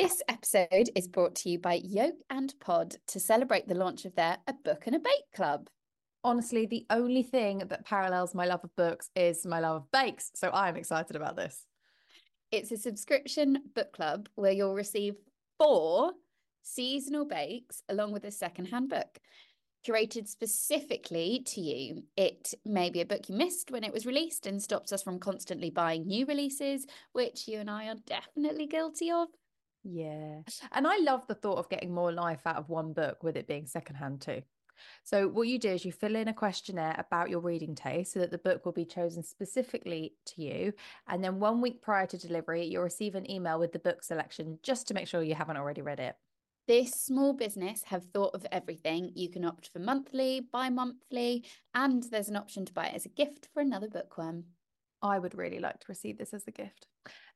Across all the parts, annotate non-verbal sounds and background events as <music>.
This episode is brought to you by Yolk and Pod to celebrate the launch of their A Book and a Bake Club. Honestly, the only thing that parallels my love of books is my love of bakes. So I'm excited about this. It's a subscription book club where you'll receive four seasonal bakes along with a secondhand book curated specifically to you. It may be a book you missed when it was released and stops us from constantly buying new releases, which you and I are definitely guilty of. Yeah. And I love the thought of getting more life out of one book with it being secondhand too. So, what you do is you fill in a questionnaire about your reading taste so that the book will be chosen specifically to you. And then, one week prior to delivery, you'll receive an email with the book selection just to make sure you haven't already read it. This small business have thought of everything. You can opt for monthly, bi monthly, and there's an option to buy it as a gift for another bookworm. I would really like to receive this as a gift.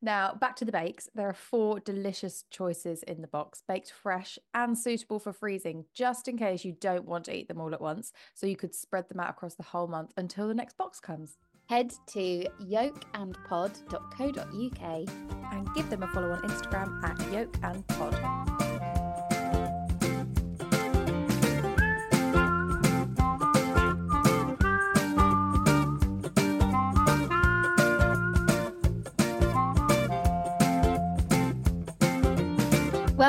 Now, back to the bakes. There are four delicious choices in the box, baked fresh and suitable for freezing, just in case you don't want to eat them all at once. So you could spread them out across the whole month until the next box comes. Head to yolkandpod.co.uk and give them a follow on Instagram at yolkandpod.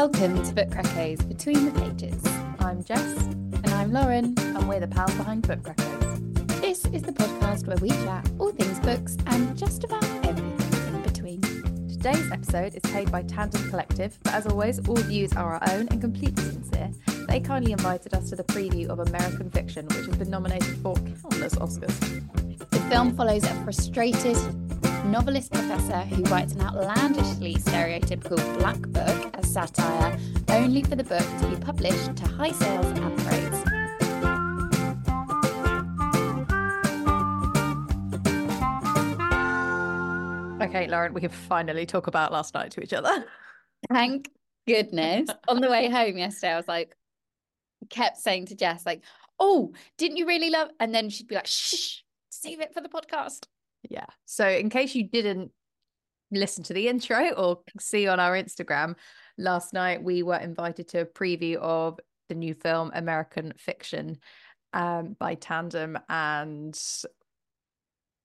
Welcome to Book Reccos Between the Pages. I'm Jess. And I'm Lauren. And we're the pals behind Book Reccos. This is the podcast where we chat all things books and just about everything in between. Today's episode is paid by Tandem Collective, but as always, all views are our own and completely sincere. They kindly invited us to the preview of American Fiction, which has been nominated for countless Oscars. The film follows a frustrated novelist professor who writes an outlandishly stereotypical black book as satire, only for the book to be published to high sales and praise. Okay, Lauren, we can finally talk about last night to each other. Thank goodness. <laughs> On the way home yesterday, I was like, kept saying to Jess, like, oh, didn't you really love? And then she'd be like, shh, save it for the podcast. Yeah. So, in case you didn't listen to the intro or see on our Instagram, last night we were invited to a preview of the new film American Fiction um, by Tandem, and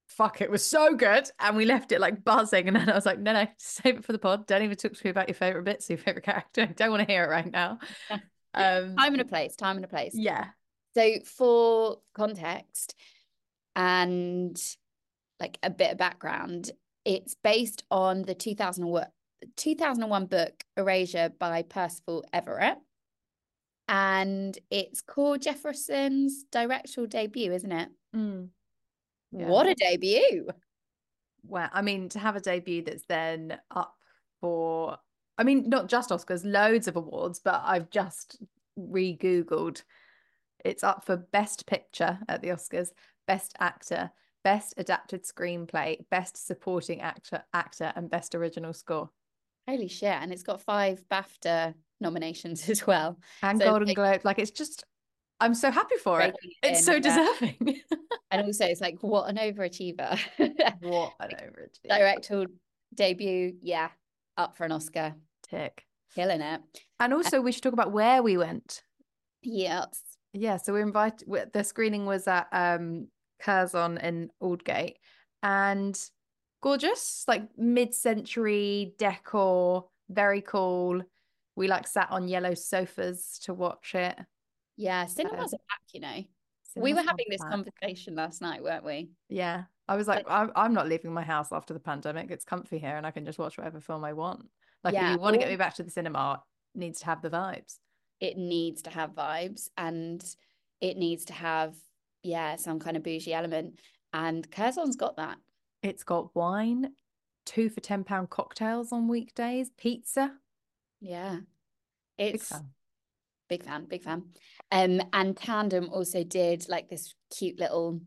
fuck, it was so good. And we left it like buzzing. And then I was like, no, no, save it for the pod. Don't even talk to me about your favorite bits, your favorite character. I don't want to hear it right now. Um, time and a place, time and a place. Yeah. So, for context, and like a bit of background, it's based on the 2001, 2001 book Erasure by Percival Everett. And it's Cord Jefferson's directorial debut, isn't it? Mm. Yeah. What a debut! Well, I mean, to have a debut that's then up for, I mean, not just Oscars, loads of awards, but I've just re Googled. It's up for Best Picture at the Oscars, Best Actor, Best Adapted Screenplay, Best Supporting Actor, Actor, and Best Original Score. Holy shit! And it's got five BAFTA nominations <laughs> as well, and so Golden Globe. Like it's just, I'm so happy for it. It's in, so deserving. <laughs> and also, it's like what an overachiever! <laughs> what an overachiever! Directorial debut, yeah, up for an Oscar. Tick, killing it. And also, we should talk about where we went. Yes. Yeah, so we invited. The screening was at um Curzon in Aldgate, and gorgeous, like mid-century decor, very cool. We like sat on yellow sofas to watch it. Yeah, cinemas are back, you know. we were having this back. conversation last night, weren't we? Yeah. I was like, I'm, I'm not leaving my house after the pandemic. It's comfy here and I can just watch whatever film I want. Like, yeah, if you want to get me back to the cinema, it needs to have the vibes. It needs to have vibes and it needs to have yeah, some kind of bougie element. And Curzon's got that. It's got wine, two for ten pound cocktails on weekdays, pizza. Yeah, it's big fan, big fan, big fan. Um, and Tandem also did like this cute little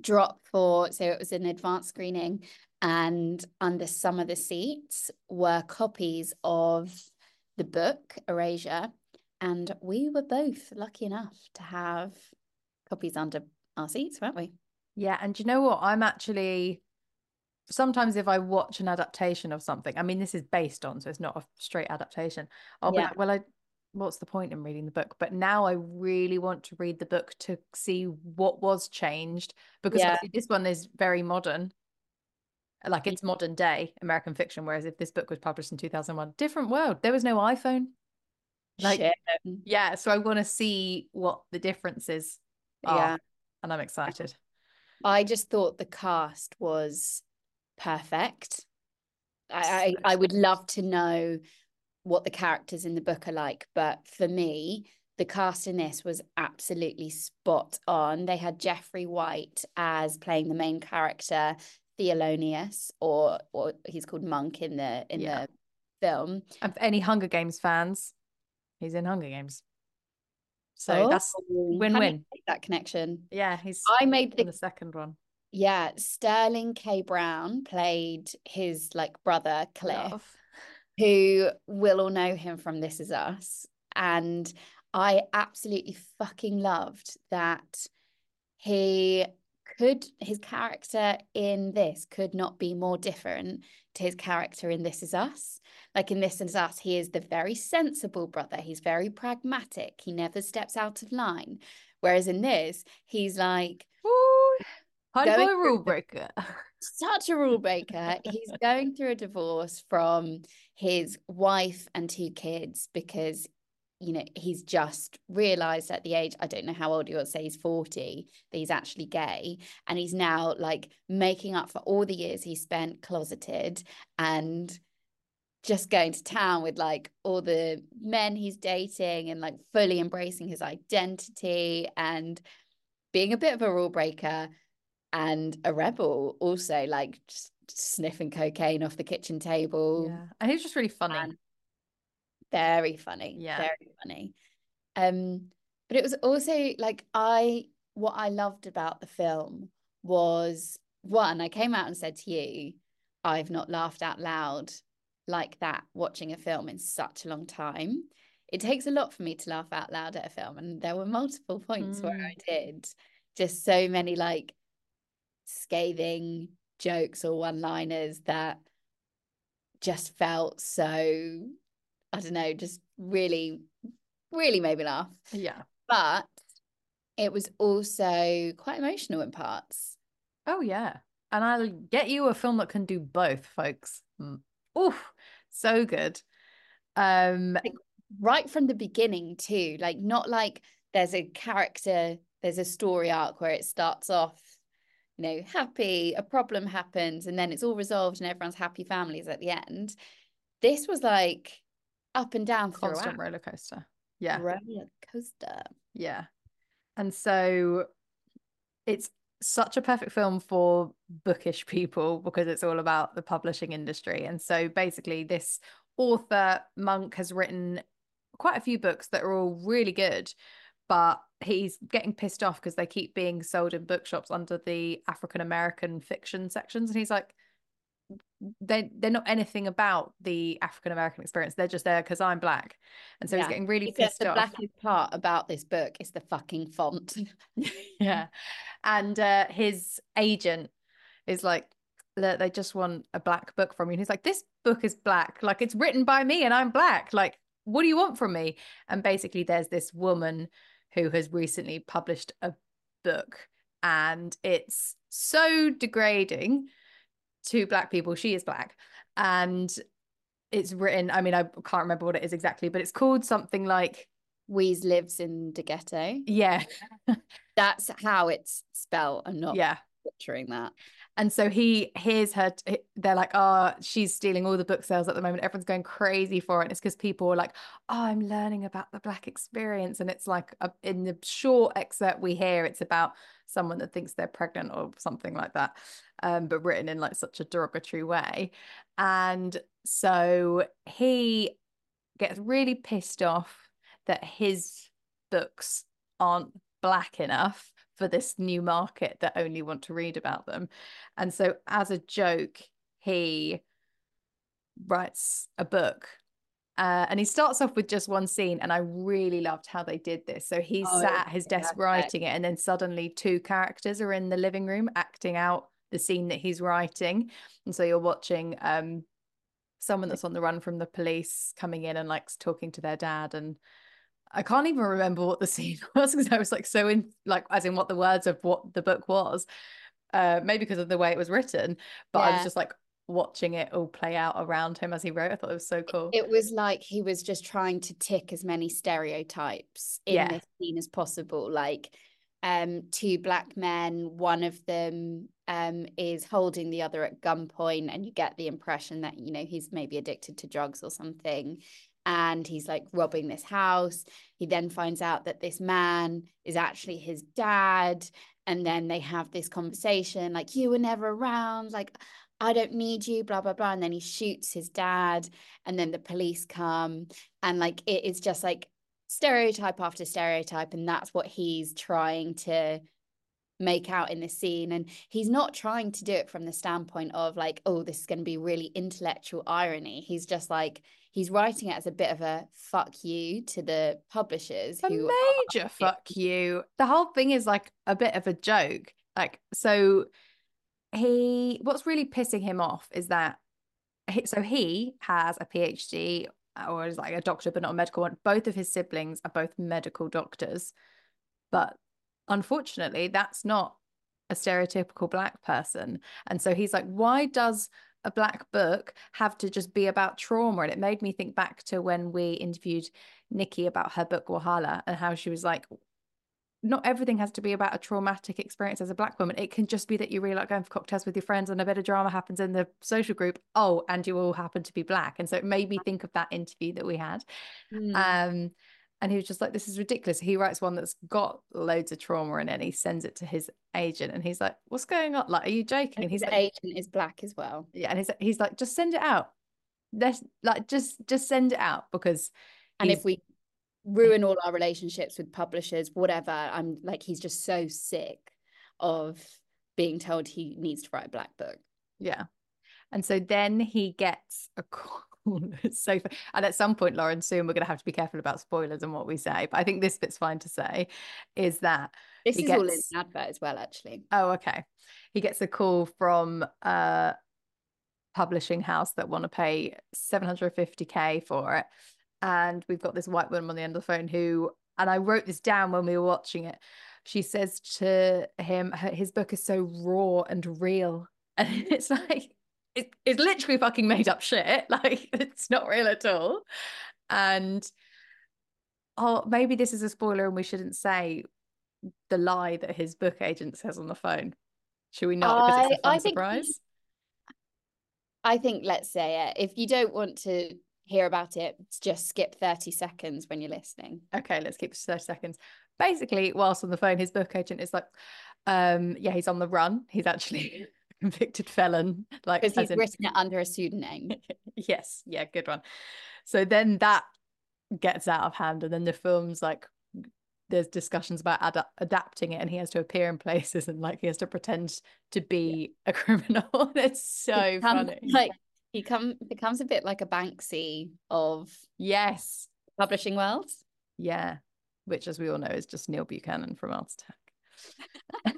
drop for so it was an advanced screening, and under some of the seats were copies of the book Erasure, and we were both lucky enough to have copies under our seats, weren't we? Yeah. And you know what? I'm actually sometimes if I watch an adaptation of something, I mean, this is based on, so it's not a straight adaptation. I'll yeah. be like, well, I, what's the point in reading the book? But now I really want to read the book to see what was changed because yeah. this one is very modern. Like it's mm. modern day American fiction, whereas if this book was published in 2001, different world. There was no iPhone. Like, Shit. yeah. So I want to see what the differences are. Yeah. Ah, and I'm excited. I just thought the cast was perfect. I, I, I would love to know what the characters in the book are like, but for me, the cast in this was absolutely spot on. They had Jeffrey Wright as playing the main character, Thelonious, or or he's called Monk in the in yeah. the film. Any Hunger Games fans, he's in Hunger Games. So oh, that's win-win. That connection. Yeah, he's. I made the, the second one. Yeah, Sterling K. Brown played his like brother Cliff, Love. who will all know him from This Is Us, and I absolutely fucking loved that he could his character in this could not be more different to his character in This Is Us. Like in This Is Us, he is the very sensible brother. He's very pragmatic. He never steps out of line. Whereas in this, he's like, Hard boy rule breaker. Such a rule breaker. He's <laughs> going through a divorce from his wife and two kids because you know he's just realized at the age i don't know how old he was say he's 40 that he's actually gay and he's now like making up for all the years he spent closeted and just going to town with like all the men he's dating and like fully embracing his identity and being a bit of a rule breaker and a rebel also like just sniffing cocaine off the kitchen table. Yeah. And he's just really funny. And very funny. Yeah. Very funny. Um, but it was also like I what I loved about the film was one, I came out and said to you, I've not laughed out loud like that watching a film in such a long time. It takes a lot for me to laugh out loud at a film. And there were multiple points mm. where I did. Just so many like scathing jokes or one liners that just felt so I don't know, just really, really made me laugh. Yeah. But it was also quite emotional in parts. Oh yeah. And I'll get you a film that can do both, folks. Mm. Oof, so good. Um like, right from the beginning too. Like not like there's a character, there's a story arc where it starts off you know, happy, a problem happens, and then it's all resolved and everyone's happy families at the end. This was like up and down constant roller coaster. Yeah. Roller coaster. Yeah. And so it's such a perfect film for bookish people because it's all about the publishing industry. And so basically, this author, Monk, has written quite a few books that are all really good but he's getting pissed off because they keep being sold in bookshops under the African American fiction sections. And he's like, they they're not anything about the African American experience. They're just there because I'm black, and so yeah. he's getting really pissed the off. The blackest part about this book is the fucking font. <laughs> <laughs> yeah, and uh, his agent is like, they just want a black book from you. And he's like, this book is black, like it's written by me, and I'm black. Like, what do you want from me? And basically, there's this woman who has recently published a book and it's so degrading to black people she is black and it's written i mean i can't remember what it is exactly but it's called something like Weeze lives in the ghetto yeah <laughs> that's how it's spelled i'm not yeah picturing that and so he hears her, they're like, oh, she's stealing all the book sales at the moment. Everyone's going crazy for it. And it's because people are like, oh, I'm learning about the Black experience. And it's like a, in the short excerpt we hear, it's about someone that thinks they're pregnant or something like that, um, but written in like such a derogatory way. And so he gets really pissed off that his books aren't black enough for this new market that only want to read about them. And so, as a joke, he writes a book. Uh, and he starts off with just one scene, and I really loved how they did this. So he's oh, sat at his desk writing it, and then suddenly two characters are in the living room acting out the scene that he's writing. And so you're watching um someone that's on the run from the police coming in and like talking to their dad and I can't even remember what the scene <laughs> was because I was like so in like as in what the words of what the book was. Uh maybe because of the way it was written, but yeah. I was just like watching it all play out around him as he wrote. I thought it was so cool. It was like he was just trying to tick as many stereotypes in yeah. this scene as possible. Like um two black men, one of them um is holding the other at gunpoint, and you get the impression that, you know, he's maybe addicted to drugs or something. And he's like robbing this house. He then finds out that this man is actually his dad. And then they have this conversation like, you were never around. Like, I don't need you, blah, blah, blah. And then he shoots his dad, and then the police come. And like it is just like stereotype after stereotype. And that's what he's trying to make out in this scene. And he's not trying to do it from the standpoint of like, oh, this is going to be really intellectual irony. He's just like, he's writing it as a bit of a fuck you to the publishers. A major are- fuck you. The whole thing is like a bit of a joke. Like, so he what's really pissing him off is that so he has a PhD or is like a doctor but not a medical one. Both of his siblings are both medical doctors, but unfortunately, that's not a stereotypical black person. And so he's like, why does a black book have to just be about trauma? And it made me think back to when we interviewed Nikki about her book Wahala and how she was like, not everything has to be about a traumatic experience as a black woman. It can just be that you really like going for cocktails with your friends and a bit of drama happens in the social group. Oh, and you all happen to be black. And so it made me think of that interview that we had. Mm. Um, and he was just like, this is ridiculous. He writes one that's got loads of trauma in it and he sends it to his agent and he's like, what's going on? Like, are you joking? And his like, agent is black as well. Yeah. And he's, he's like, just send it out. Let's like, just, just send it out because. And if we ruin all our relationships with publishers, whatever. I'm like, he's just so sick of being told he needs to write a black book. Yeah. And so then he gets a call. <laughs> so and at some point, Lauren, soon we're going to have to be careful about spoilers and what we say. But I think this bit's fine to say is that this is gets... all in the advert as well, actually. Oh, okay. He gets a call from a publishing house that want to pay 750k for it and we've got this white woman on the end of the phone who and I wrote this down when we were watching it. She says to him, his book is so raw and real. <laughs> And it's like, it, it's literally fucking made up shit. <laughs> Like, it's not real at all. And oh, maybe this is a spoiler and we shouldn't say the lie that his book agent says on the phone. Should we not? Because it's a I surprise. Think, I think let's say it. If you don't want to hear about it, just skip 30 seconds when you're listening. Okay, let's keep 30 seconds. Basically, whilst on the phone, his book agent is like, um, yeah, he's on the run. He's actually <laughs> a convicted felon. Like because he's in... written it under a pseudonym. <laughs> yes, yeah, good one. So then that gets out of hand, and then the film's like there's discussions about ad- adapting it and he has to appear in places and like he has to pretend to be yeah. a <laughs> criminal it's so funny like he come becomes a bit like a Banksy of yes publishing world. Yeah, which as we all know is just Neil Buchanan from Art Attack.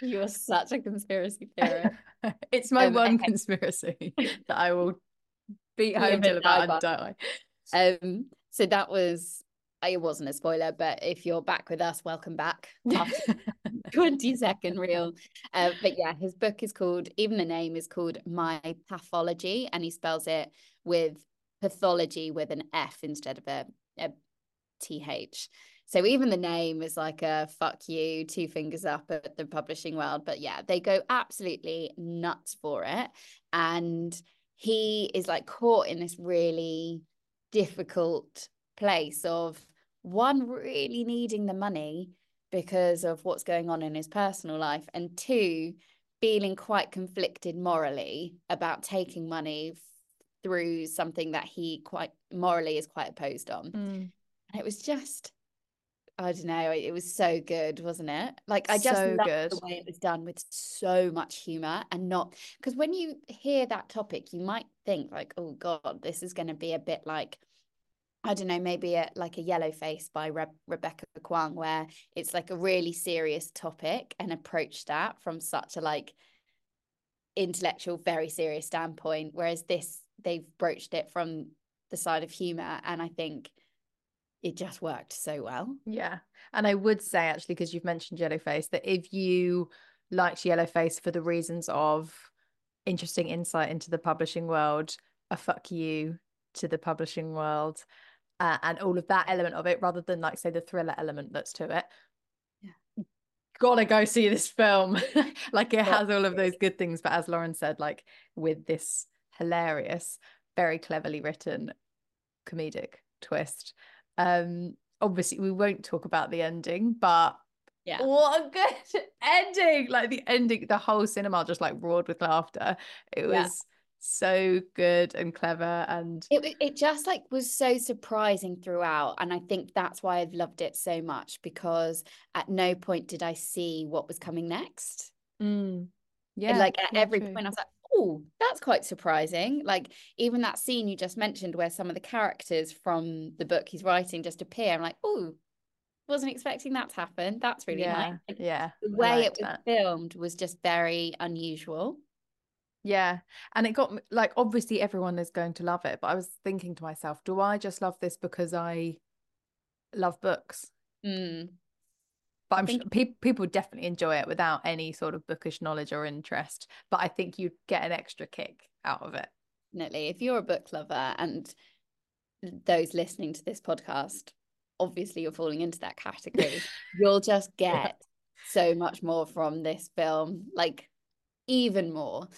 You're such a conspiracy theorist. <laughs> it's my um, one conspiracy <laughs> that I will beat home till about and die. Um, so that was it wasn't a spoiler, but if you're back with us, welcome back. <laughs> <laughs> 20 second reel. Uh, but yeah, his book is called, even the name is called My Pathology, and he spells it with pathology with an F instead of a, a TH. So even the name is like a fuck you, two fingers up at the publishing world. But yeah, they go absolutely nuts for it. And he is like caught in this really difficult place of one really needing the money because of what's going on in his personal life and two feeling quite conflicted morally about taking money through something that he quite morally is quite opposed on mm. and it was just I don't know. It was so good, wasn't it? Like I just so loved the way it was done with so much humor and not because when you hear that topic, you might think like, "Oh God, this is going to be a bit like I don't know, maybe a, like a yellow face by Re- Rebecca Kuang, where it's like a really serious topic and approached that from such a like intellectual, very serious standpoint. Whereas this, they've broached it from the side of humor. And I think it just worked so well. Yeah. And I would say, actually, because you've mentioned Yellow Face, that if you liked Yellow Face for the reasons of interesting insight into the publishing world, a fuck you to the publishing world, uh, and all of that element of it, rather than like say the thriller element that's to it. Yeah. Gotta go see this film. <laughs> like it has all of those good things, but as Lauren said, like with this hilarious, very cleverly written comedic twist. Um, obviously we won't talk about the ending, but yeah. What a good <laughs> ending. Like the ending, the whole cinema just like roared with laughter. It was yeah. So good and clever and it it just like was so surprising throughout and I think that's why I've loved it so much because at no point did I see what was coming next. Mm. Yeah. And like at every true. point I was like oh, that's quite surprising. Like even that scene you just mentioned where some of the characters from the book he's writing just appear. I'm like, oh, wasn't expecting that to happen. That's really yeah, nice. Like, yeah. The way it was that. filmed was just very unusual. Yeah. And it got like obviously everyone is going to love it, but I was thinking to myself, do I just love this because I love books? Mm. But I'm think... sure pe- people definitely enjoy it without any sort of bookish knowledge or interest. But I think you'd get an extra kick out of it. Definitely. If you're a book lover and those listening to this podcast obviously you're falling into that category, <laughs> you'll just get yeah. so much more from this film, like even more.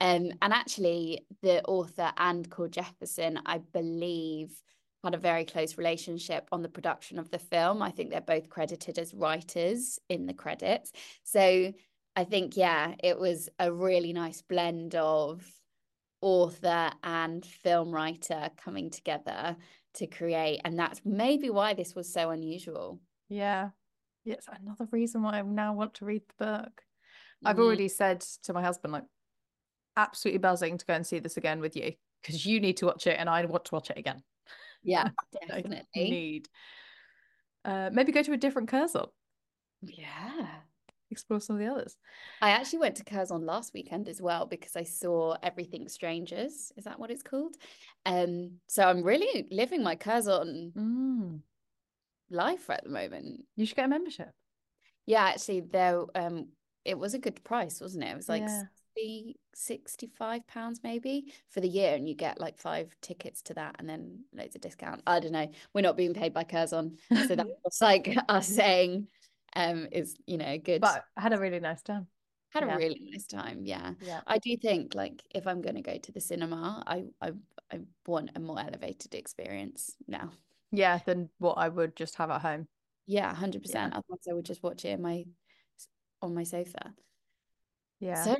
Um, and actually, the author and Cord Jefferson, I believe, had a very close relationship on the production of the film. I think they're both credited as writers in the credits. So I think, yeah, it was a really nice blend of author and film writer coming together to create. And that's maybe why this was so unusual. Yeah. Yes, another reason why I now want to read the book. I've already said to my husband, like, absolutely buzzing to go and see this again with you because you need to watch it and I want to watch it again. Yeah, <laughs> definitely. need. Uh, maybe go to a different Curzon. Yeah explore some of the others. I actually went to Curzon last weekend as well because I saw Everything Strangers. Is that what it's called? Um, so I'm really living my Curzon mm. life at the moment. You should get a membership. Yeah, actually, there um, it was a good price, wasn't it? It was like yeah. 65 pounds maybe for the year, and you get like five tickets to that, and then loads of discount. I don't know. We're not being paid by Curzon, <laughs> so that's <laughs> like us saying um is you know good. But I had a really nice time. Had yeah. a really nice time yeah. Yeah. I do think like if i'm going to go to the cinema i i i want a more elevated experience now. Yeah than what i would just have at home. Yeah 100% yeah. otherwise i would just watch it in my on my sofa. Yeah. So,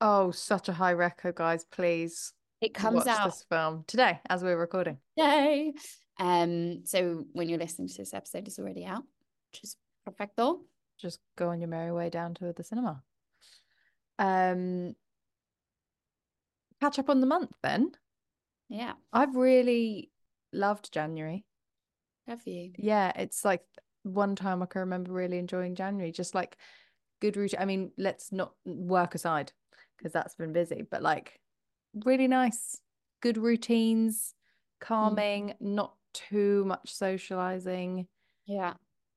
oh such a high record guys please it comes out this film today as we're recording Yay! um so when you're listening to this episode it's already out which is perfect. Perfecto. Just go on your merry way down to the cinema. Um, catch up on the month then. Yeah. I've really loved January. Have you? Yeah, it's like one time I can remember really enjoying January. Just like good routine. I mean, let's not work aside because that's been busy, but like really nice, good routines, calming, mm. not too much socializing. Yeah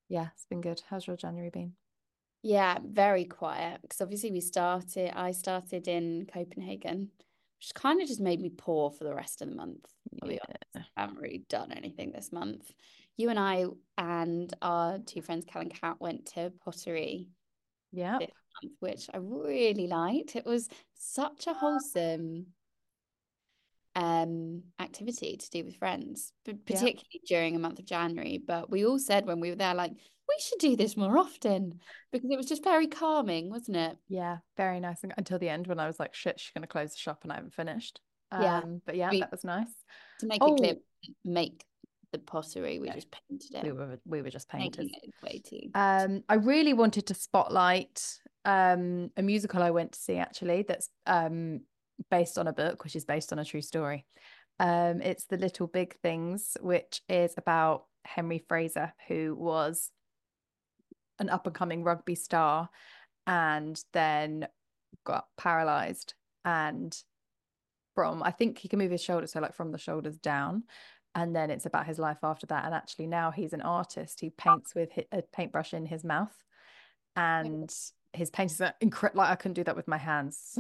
yeah, it's been good. How's your January been? Yeah, very quiet because obviously we started, I started in Copenhagen, which kind of just made me poor for the rest of the month. Yeah. I haven't really done anything this month. You and I and our two friends, Cal and Kat, went to pottery. Yeah. Which I really liked. It was such a wholesome um activity to do with friends particularly yeah. during a month of january but we all said when we were there like we should do this more often because it was just very calming wasn't it yeah very nice until the end when i was like shit she's going to close the shop and i haven't finished um, yeah but yeah we, that was nice to make oh. it clear make the pottery we yeah. just painted it we were we were just painters um i really wanted to spotlight um a musical i went to see actually that's um based on a book, which is based on a true story. Um, it's The Little Big Things, which is about Henry Fraser, who was an up and coming rugby star and then got paralyzed and from I think he can move his shoulders so like from the shoulders down and then it's about his life after that and actually now he's an artist he paints with a paintbrush in his mouth and his paintings are incredible like I couldn't do that with my hands.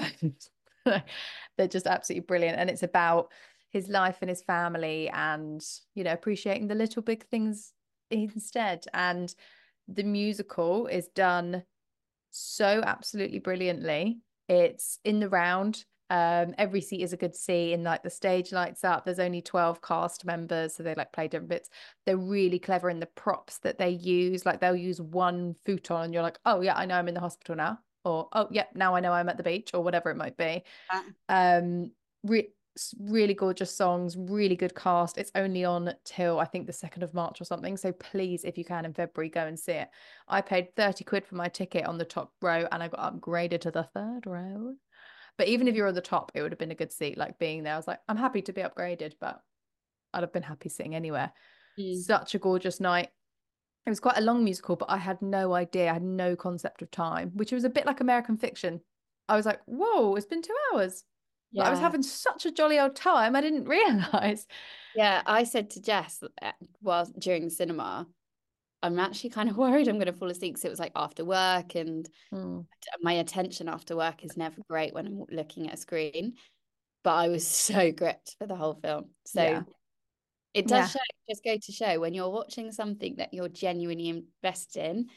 <laughs> They're just absolutely brilliant and it's about his life and his family and you know appreciating the little big things instead and the musical is done so absolutely brilliantly. It's in the round um every seat is a good seat and like the stage lights up. There's only 12 cast members so they like play different bits. They're really clever in the props that they use. Like they'll use one futon and you're like oh yeah i know i'm in the hospital now or oh yeah now i know i'm at the beach or whatever it might be. Um re- really gorgeous songs really good cast. It's only on till i think the 2nd of march or something so please if you can in february go and see it. I paid 30 quid for my ticket on the top row and i got upgraded to the third row but even if you're on the top, it would have been a good seat. Like being there, I was like, I'm happy to be upgraded, but I'd have been happy sitting anywhere. Mm. Such a gorgeous night. It was quite a long musical, but I had no idea. I had no concept of time, which was a bit like American fiction. I was like, whoa, it's been two hours. Yeah. I was having such a jolly old time. I didn't <laughs> realize. Yeah, I said to Jess uh, while during the cinema, I'm actually kind of <laughs> worried I'm going to fall asleep because it was like after work and mm. my attention after work is never great when I'm looking at a screen. But I was <laughs> so gripped for the whole film. So yeah. it does yeah. show, just go to show when you're watching something that you're genuinely invested in,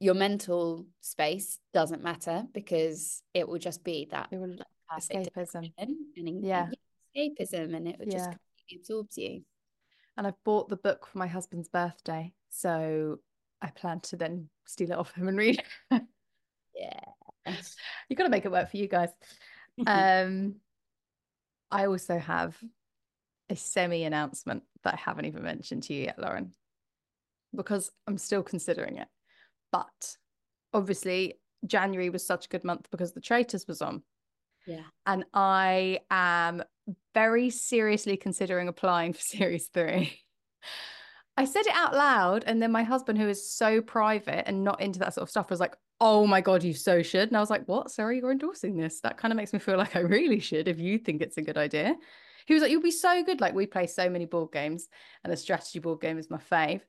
your mental space doesn't matter because it will just be that escapism. And, yeah. escapism and it will just completely absorbs you. And I've bought the book for my husband's birthday. So I plan to then steal it off him and read. <laughs> yeah. You've gotta make it work for you guys. <laughs> um I also have a semi announcement that I haven't even mentioned to you yet, Lauren, because I'm still considering it. But obviously, January was such a good month because the Traitors was on. Yeah. And I am very seriously considering applying for <laughs> Series 3. I said it out loud, and then my husband, who is so private and not into that sort of stuff, was like, "Oh my god, you so should." And I was like, "What? Sorry, you're endorsing this? That kind of makes me feel like I really should. If you think it's a good idea." He was like, "You'll be so good. Like we play so many board games, and a strategy board game is my fave."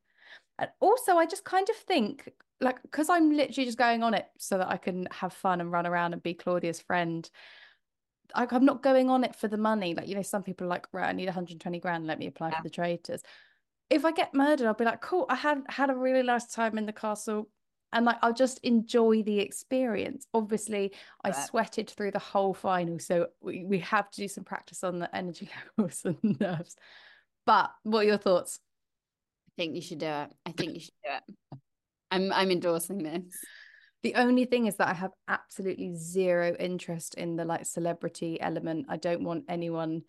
And also, I just kind of think, like, because I'm literally just going on it so that I can have fun and run around and be Claudia's friend. Like, I'm not going on it for the money. Like, you know, some people are like, right, I need 120 grand. Let me apply yeah. for the traitors if I get murdered, I'll be like, cool, I had had a really nice time in the castle. And like I'll just enjoy the experience. Obviously, I sweated through the whole final. So we, we have to do some practice on the energy <laughs> levels and nerves. But what are your thoughts? I think you should do it. I think you should do it. I'm I'm endorsing this. The only thing is that I have absolutely zero interest in the like celebrity element. I don't want anyone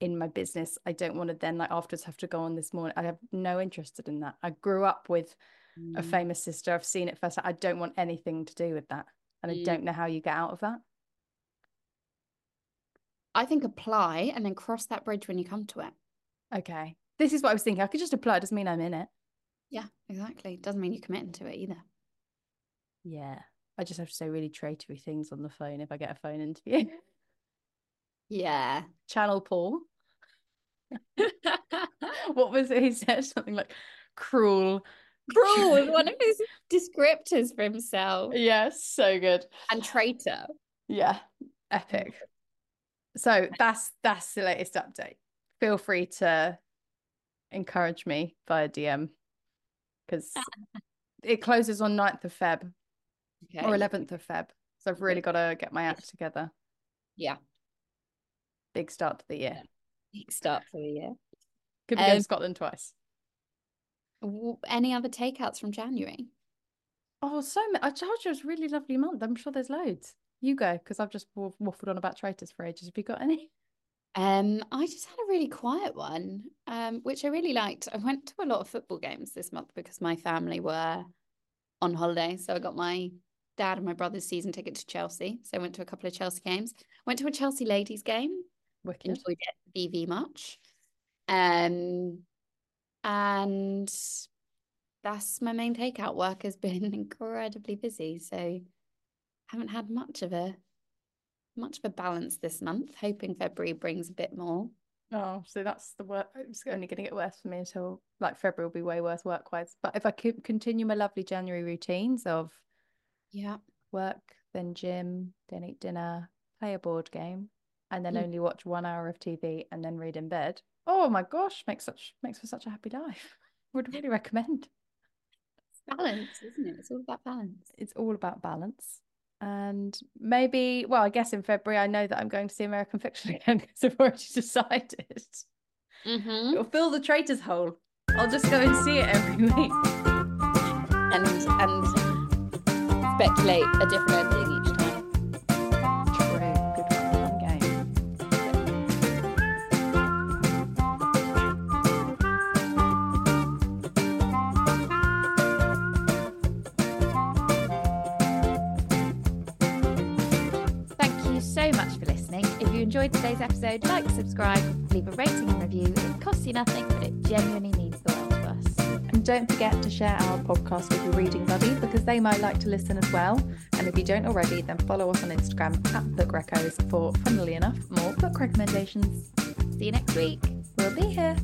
in my business. I don't want to then like afterwards have to go on this morning. I have no interest in that. I grew up with mm. a famous sister. I've seen it first. I don't want anything to do with that. And mm. I don't know how you get out of that. I think apply and then cross that bridge when you come to it. Okay. This is what I was thinking. I could just apply. It doesn't mean I'm in it. Yeah, exactly. It doesn't mean you're committing to it either. Yeah. I just have to say really traitory things on the phone if I get a phone interview. <laughs> Yeah. Channel Paul. <laughs> what was it? He said something like cruel. Cruel one of <laughs> his descriptors for himself. Yes, so good. And traitor. Yeah, epic. So that's that's the latest update. Feel free to encourage me via DM because it closes on 9th of Feb okay. or 11th of Feb. So I've really got to get my act together. Yeah. Big start to the year. Big start for the year. Could be um, going to Scotland twice. Any other takeouts from January? Oh, so many. I told you it was a really lovely month. I'm sure there's loads. You go, because I've just waffled on about traitors for ages. Have you got any? Um, I just had a really quiet one, um, which I really liked. I went to a lot of football games this month because my family were on holiday. So I got my dad and my brother's season ticket to Chelsea. So I went to a couple of Chelsea games. Went to a Chelsea ladies game Wicked. Enjoyed it. TV much. Um, and that's my main takeout. Work has <laughs> been incredibly busy, so haven't had much of a much of a balance this month. Hoping February brings a bit more. Oh, so that's the work. It's only going to get worse for me until like February will be way worse work wise. But if I could continue my lovely January routines of yeah work, then gym, then eat dinner, play a board game, and then mm. only watch one hour of TV and then read in bed. Oh my gosh, makes such makes for such a happy life. <laughs> Would really recommend. It's balance, isn't it? It's all about balance. It's all about balance and maybe well i guess in february i know that i'm going to see american fiction <laughs> again because i've already <laughs> decided mm-hmm. it'll fill the traitors hole i'll just go and see it every week and and speculate a different ending each time. Thank you so much for listening. If you enjoyed today's episode, like, subscribe, leave a rating and review. It costs you nothing, but it genuinely means And don't forget to share our podcast with your reading buddy because they might like to listen as well. And if you don't already, then follow us on Instagram at Book Reccos for, funnily enough, more book recommendations. See you next week. We'll be here.